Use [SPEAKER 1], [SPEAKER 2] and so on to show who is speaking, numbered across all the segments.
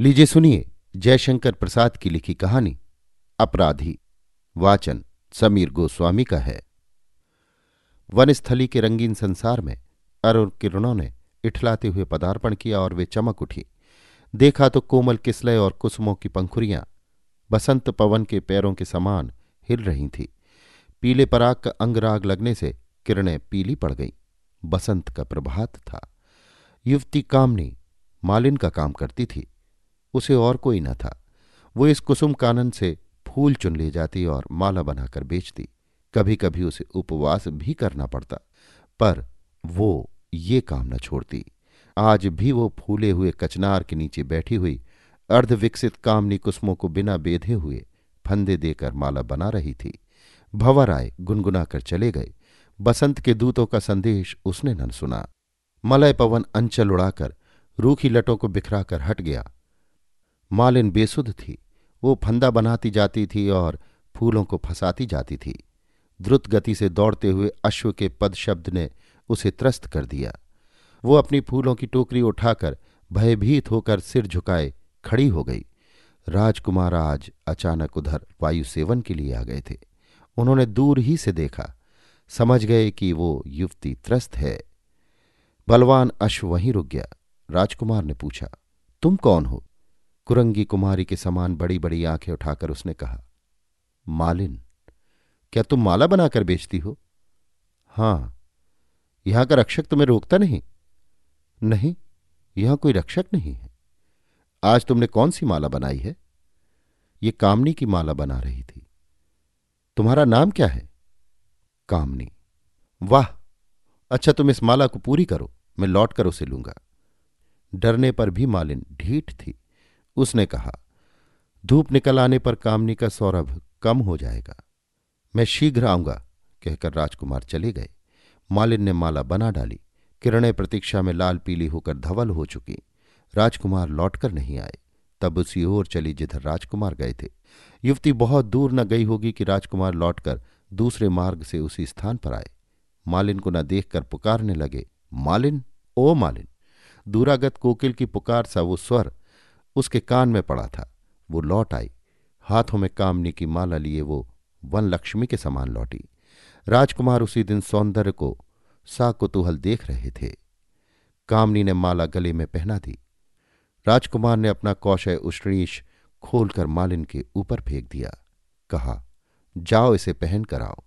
[SPEAKER 1] लीजिए सुनिए जयशंकर प्रसाद की लिखी कहानी, अपराधी, वाचन, समीर गोस्वामी का है। वनस्थली के रंगीन संसार में अरुण किरणों ने इठलाते हुए पदार्पण किया और वे चमक उठी। देखा तो कोमल किसलय और कुसुमों की पंखुरियाँ बसंत पवन के पैरों के समान हिल रही थी। पीले पराग का अंगराग लगने से किरणें पीली पड़ गईं। बसंत का प्रभात था। युवती कामनी, मालिन का काम करती थी। उसे और कोई न था। वो इस कुसुम कानन से फूल चुन ले जाती और माला बनाकर बेचती। कभी कभी उसे उपवास भी करना पड़ता, पर वो ये काम न छोड़ती। आज भी वो फूले हुए कचनार के नीचे बैठी हुई, अर्धविकसित कामनी कुसुमों को बिना बेधे हुए फंदे देकर माला बना रही थी। भंवर आए गुनगुना चले गए। बसंत के दूतों का संदेश उसने न सुना। मलय पवन अंचल उड़ाकर रूखी लटों को बिखराकर हट गया। मालिन बेसुध थी। वो फंदा बनाती जाती थी और फूलों को फंसाती जाती थी। द्रुत गति से दौड़ते हुए अश्व के पद शब्द ने उसे त्रस्त कर दिया। वो अपनी फूलों की टोकरी उठाकर भयभीत होकर सिर झुकाए खड़ी हो गई। राजकुमार आज अचानक उधर वायु सेवन के लिए आ गए थे। उन्होंने दूर ही से देखा। समझ गए कि वो युवती त्रस्त है। बलवान अश्व वहीं रुक गया। राजकुमार ने पूछा, तुम कौन हो? कुरंगी कुमारी के समान बड़ी बड़ी आँखें उठाकर उसने कहा, मालिन, क्या तुम माला बनाकर बेचती हो? हाँ। यहाँ का रक्षक तुम्हें रोकता नहीं? नहीं, यहाँ कोई रक्षक नहीं है। आज तुमने कौन सी माला बनाई है? ये कामनी की माला बना रही थी। तुम्हारा नाम क्या है? कामनी। वाह! अच्छा तुम इस माला को पूरी करो, मैं लौट कर उसे लूँगा। डरने पर भी मालिन ढीठ थी। उसने कहा, धूप निकल आने पर कामनी का सौरभ कम हो जाएगा। मैं शीघ्र आऊँगा, कहकर राजकुमार चले गए। मालिन ने माला बना डाली, किरणें प्रतीक्षा में लाल पीली होकर धवल हो चुकी। राजकुमार लौटकर नहीं आए। तब उसी ओर चली जिधर राजकुमार गए थे। युवती बहुत दूर न गई होगी कि राजकुमार लौटकर दूसरे मार्ग से उसी स्थान पर आए। मालिन को न देखकर पुकारने लगे, मालिन, ओ मालिन, दूरागत कोकिल की पुकार सा वो स्वर उसके कान में पड़ा था। वो लौट आई। हाथों में कामनी की माला लिए वो वन लक्ष्मी के समान लौटी। राजकुमार उसी दिन सौंदर्य को साकुतूहल देख रहे थे। कामनी ने माला गले में पहना दी। राजकुमार ने अपना कौशय उष्णीश खोलकर मालिन के ऊपर फेंक दिया। कहा, जाओ इसे पहन कर आओ।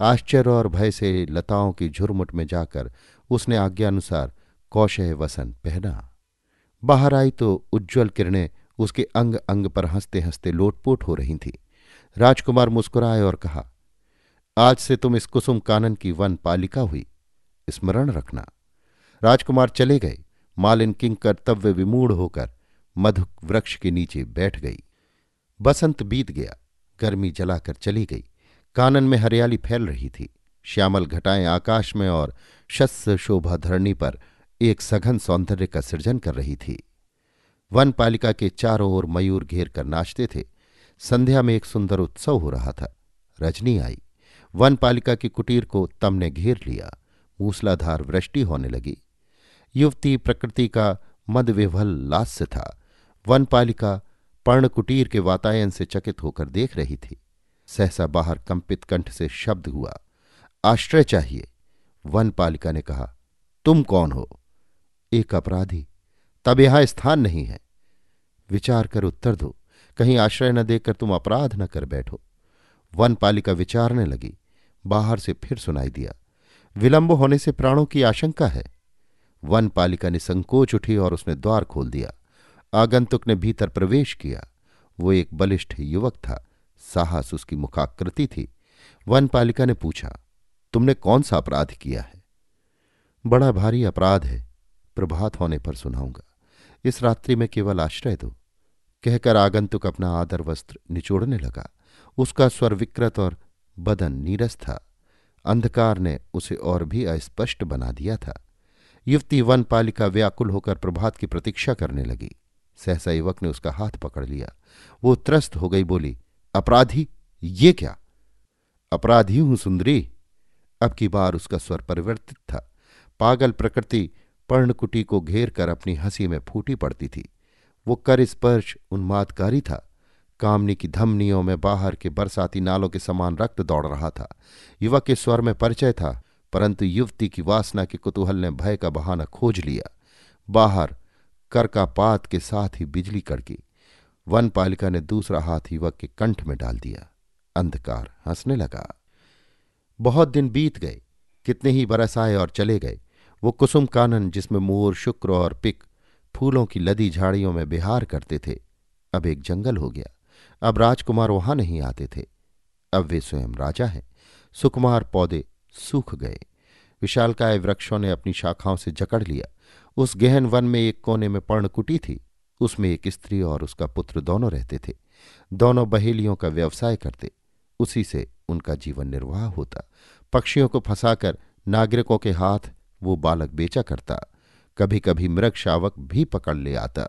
[SPEAKER 1] आश्चर्य और भय से लताओं की झुरमुट में जाकर उसने आज्ञानुसार कौशय वसन पहना। बाहर आई तो उज्ज्वल किरणें उसके अंग अंग पर हँसते हँसते लोटपोट हो रही थी। राजकुमार मुस्कुराए और कहा, आज से तुम इस कुसुम कानन की वन पालिका हुई। स्मरण रखना राजकुमार चले गए। मालिन किंग कर्तव्य विमूढ़ होकर मधुक वृक्ष के नीचे बैठ गई। बसंत बीत गया। गर्मी जलाकर चली गई। कानन में हरियाली फैल रही थी। श्यामल घटाएँ आकाश में और शस्त्र शोभा धरणी पर एक सघन सौंदर्य का सृजन कर रही थी। वन पालिका के चारों ओर मयूर घेर कर नाचते थे। संध्या में एक सुंदर उत्सव हो रहा था। रजनी आई। वन पालिका की कुटीर को तम ने घेर लिया। मूसलाधार वृष्टि होने लगी। युवती प्रकृति का मदविभल लास्य था। वन पालिका पर्णकुटीर के वातायन से चकित होकर देख रही थी। सहसा बाहर कंपित कंठ से शब्द हुआ, आश्रय चाहिए। वन पालिका ने कहा, तुम कौन हो? एक अपराधी। तब यहाँ स्थान नहीं है। विचार कर उत्तर दो। कहीं आश्रय न देकर तुम अपराध न कर बैठो। वन पालिका विचारने लगी। बाहर से फिर सुनाई दिया। विलंब होने से प्राणों की आशंका है। वन पालिका ने संकोच उठी और उसने द्वार खोल दिया। आगंतुक ने भीतर प्रवेश किया। वो एक बलिष्ठ युवक था। साहस उसकी मुखाकृति थी। वन पालिका ने पूछा, तुमने कौन सा अपराध किया है? बड़ा भारी अपराध है। प्रभात होने पर सुनाऊँगा। इस रात्रि में केवल आश्रय दो। कहकर आगंतुक अपना आदर वस्त्र निचोड़ने लगा। उसका स्वर विकृत और बदन नीरस था। अंधकार ने उसे और भी अस्पष्ट बना दिया था। युवती वन पालिका व्याकुल होकर प्रभात की प्रतीक्षा करने लगी। सहसा युवक ने उसका हाथ पकड़ लिया। वो त्रस्त हो गई बोली, अपराधी, ये क्या? अपराधी हूँ सुंदरी। अब की बार उसका स्वर परिवर्तित था। पागल प्रकृति पर्णकुटी को घेर कर अपनी हँसी में फूटी पड़ती थी। वो कर स्पर्श उन्मादकारी था। कामनी की धमनियों में बाहर के बरसाती नालों के समान रक्त दौड़ रहा था। युवक के स्वर में परिचय था, परंतु युवती की वासना के कुतूहल ने भय का बहाना खोज लिया। बाहर कर का पात के साथ ही बिजली कड़की। वन पालिका ने दूसरा हाथ युवक के कंठ में डाल दिया। अंधकार हंसने लगा। बहुत दिन बीत गए। कितने ही बरस आए और चले गए। वो कुसुम कानन जिसमें मोर, शुक्र और पिक फूलों की लदी झाड़ियों में बिहार करते थे। अब एक जंगल हो गया। अब राजकुमार वहाँ नहीं आते थे। अब वे स्वयं राजा हैं। सुकुमार पौधे सूख गए। विशालकाय वृक्षों ने अपनी शाखाओं से जकड़ लिया। उस गहन वन में एक कोने में पर्णकुटी थी। उसमें एक स्त्री और उसका पुत्र दोनों रहते थे। दोनों बहेलियों का व्यवसाय करते। उसी से उनका जीवन निर्वाह होता। पक्षियों को फंसाकर नागरिकों के हाथ वो बालक बेचा करता कभी कभी मृग शावक भी पकड़ ले आता।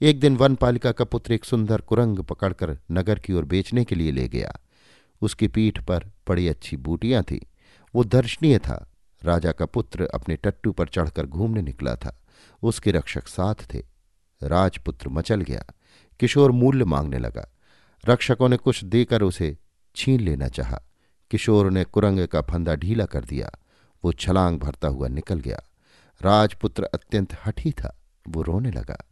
[SPEAKER 1] एक दिन वन पालिका का पुत्र एक सुंदर कुरंग पकड़कर नगर की ओर बेचने के लिए ले गया। उसकी पीठ पर बड़ी अच्छी बूटियाँ थी। वो दर्शनीय था। राजा का पुत्र अपने टट्टू पर चढ़कर घूमने निकला था। उसके रक्षक साथ थे। राजपुत्र मचल गया। किशोर मूल्य मांगने लगा। रक्षकों ने कुछ देकर उसे छीन लेना चाहा। किशोर ने कुरंग का फंदा ढीला कर दिया। वो छलांग भरता हुआ निकल गया। राजपुत्र अत्यंत हठी था। वो रोने लगा।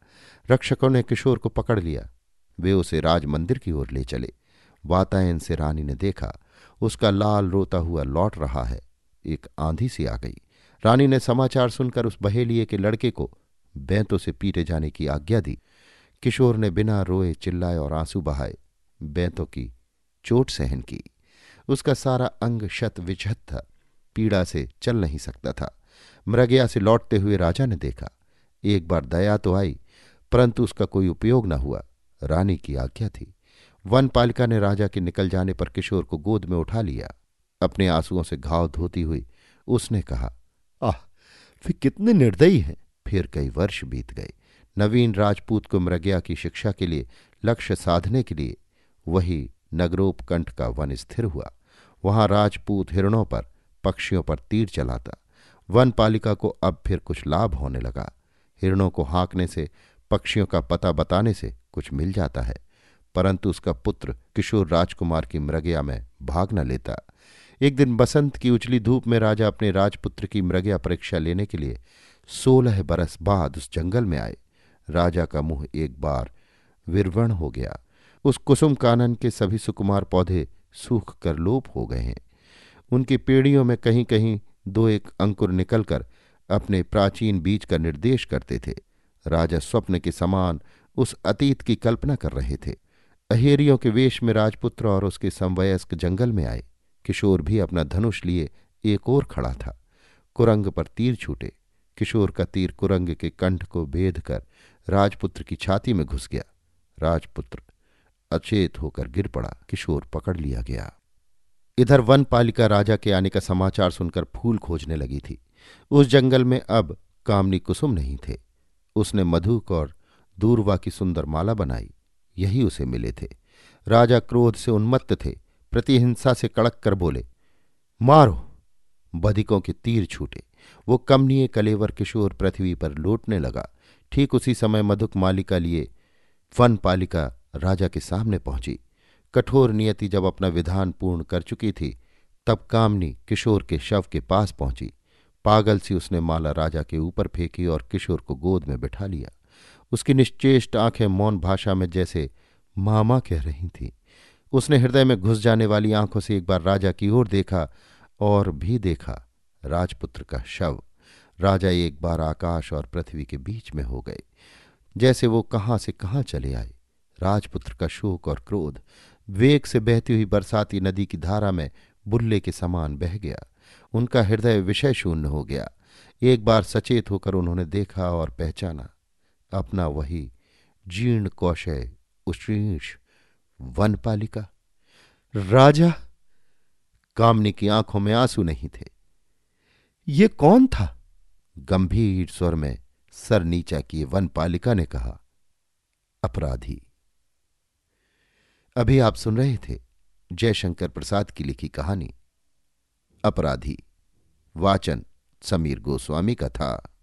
[SPEAKER 1] रक्षकों ने किशोर को पकड़ लिया। वे उसे राज मंदिर की ओर ले चले। वातायन से रानी ने देखा, उसका लाल रोता हुआ लौट रहा है। एक आंधी सी आ गई। रानी ने समाचार सुनकर उस बहेलिए के लड़के को बैंतों से पीटे जाने की आज्ञा दी। किशोर ने बिना रोए चिल्लाए और आँसू बहाए बैंतों की चोट सहन की। उसका सारा अंग शत विचहत था। पीड़ा से चल नहीं सकता था। मृगया से लौटते हुए राजा ने देखा, एक बार दया तो आई, परंतु उसका कोई उपयोग न हुआ। रानी की आज्ञा थी। वन पालिका ने राजा के निकल जाने पर किशोर को गोद में उठा लिया। अपने आंसुओं से घाव धोती हुई उसने कहा, आह, वे कितने निर्दयी हैं! फिर कई वर्ष बीत गए। नवीन राजपूत को मृगया की शिक्षा के लिए, लक्ष्य साधने के लिए, वही नगरोपकंठ का वन स्थिर हुआ। वहाँ राजपूत हिरणों पर पक्षियों पर तीर चलाता। वन पालिका को अब फिर कुछ लाभ होने लगा। हिरणों को हाँकने से, पक्षियों का पता बताने से कुछ मिल जाता है। परंतु उसका पुत्र किशोर राजकुमार की मृगया में भाग न लेता। एक दिन बसंत की उजली धूप में राजा अपने राजपुत्र की मृगया परीक्षा लेने के लिए सोलह बरस बाद उस जंगल में आए। राजा का मुँह एक बार विरवण हो गया। उस कुसुम कानन के सभी सुकुमार पौधे सूख कर लोप हो गए हैं। उनकी पेड़ियों में कहीं कहीं दो एक अंकुर निकलकर अपने प्राचीन बीज का निर्देश करते थे। राजा स्वप्न के समान उस अतीत की कल्पना कर रहे थे। अहेरियों के वेश में राजपुत्र और उसके समवयस्क जंगल में आए। किशोर भी अपना धनुष लिए एक और खड़ा था। कुरंग पर तीर छूटे। किशोर का तीर कुरंग के कंठ को भेद कर राजपुत्र की छाती में घुस गया। राजपुत्र अचेत होकर गिर पड़ा। किशोर पकड़ लिया गया। इधर वन पालिका राजा के आने का समाचार सुनकर फूल खोजने लगी थी। उस जंगल में अब कामनी कुसुम नहीं थे। उसने मधुक और दूरवा की सुंदर माला बनाई। यही उसे मिले थे। राजा क्रोध से उन्मत्त थे। प्रतिहिंसा से कड़क कर बोले, मारो! बधिकों के तीर छूटे। वो कमनीय कलेवर किशोर पृथ्वी पर लौटने लगा। ठीक उसी समय मधुक मालिका लिए वन पालिका राजा के सामने पहुँची। कठोर नियति जब अपना विधान पूर्ण कर चुकी थी, तब कामनी किशोर के शव के पास पहुँची। पागल सी उसने माला राजा के ऊपर फेंकी और किशोर को गोद में बिठा लिया। उसकी निश्चेष्ट आँखें मौन भाषा में जैसे मामा कह रही थीं। उसने हृदय में घुस जाने वाली आँखों से एक बार राजा की ओर देखा और भी देखा राजपुत्र का शव। राजा एक बार आकाश और पृथ्वी के बीच में हो गए। जैसे वो कहाँ से कहाँ चले आए। राजपुत्र का शोक और क्रोध वेग से बहती हुई बरसाती नदी की धारा में बुल्ले के समान बह गया। उनका हृदय विषय शून्य हो गया। एक बार सचेत होकर उन्होंने देखा और पहचाना। अपना वही जीर्ण कौशय उशीष, वनपालिका। राजा, कामनी की आँखों में आँसू नहीं थे। ये कौन था? गंभीर स्वर में सर नीचा किए वनपालिका ने कहा, अपराधी। अभी आप सुन रहे थे जयशंकर प्रसाद की लिखी कहानी, अपराधी, वाचन, समीर गोस्वामी का था।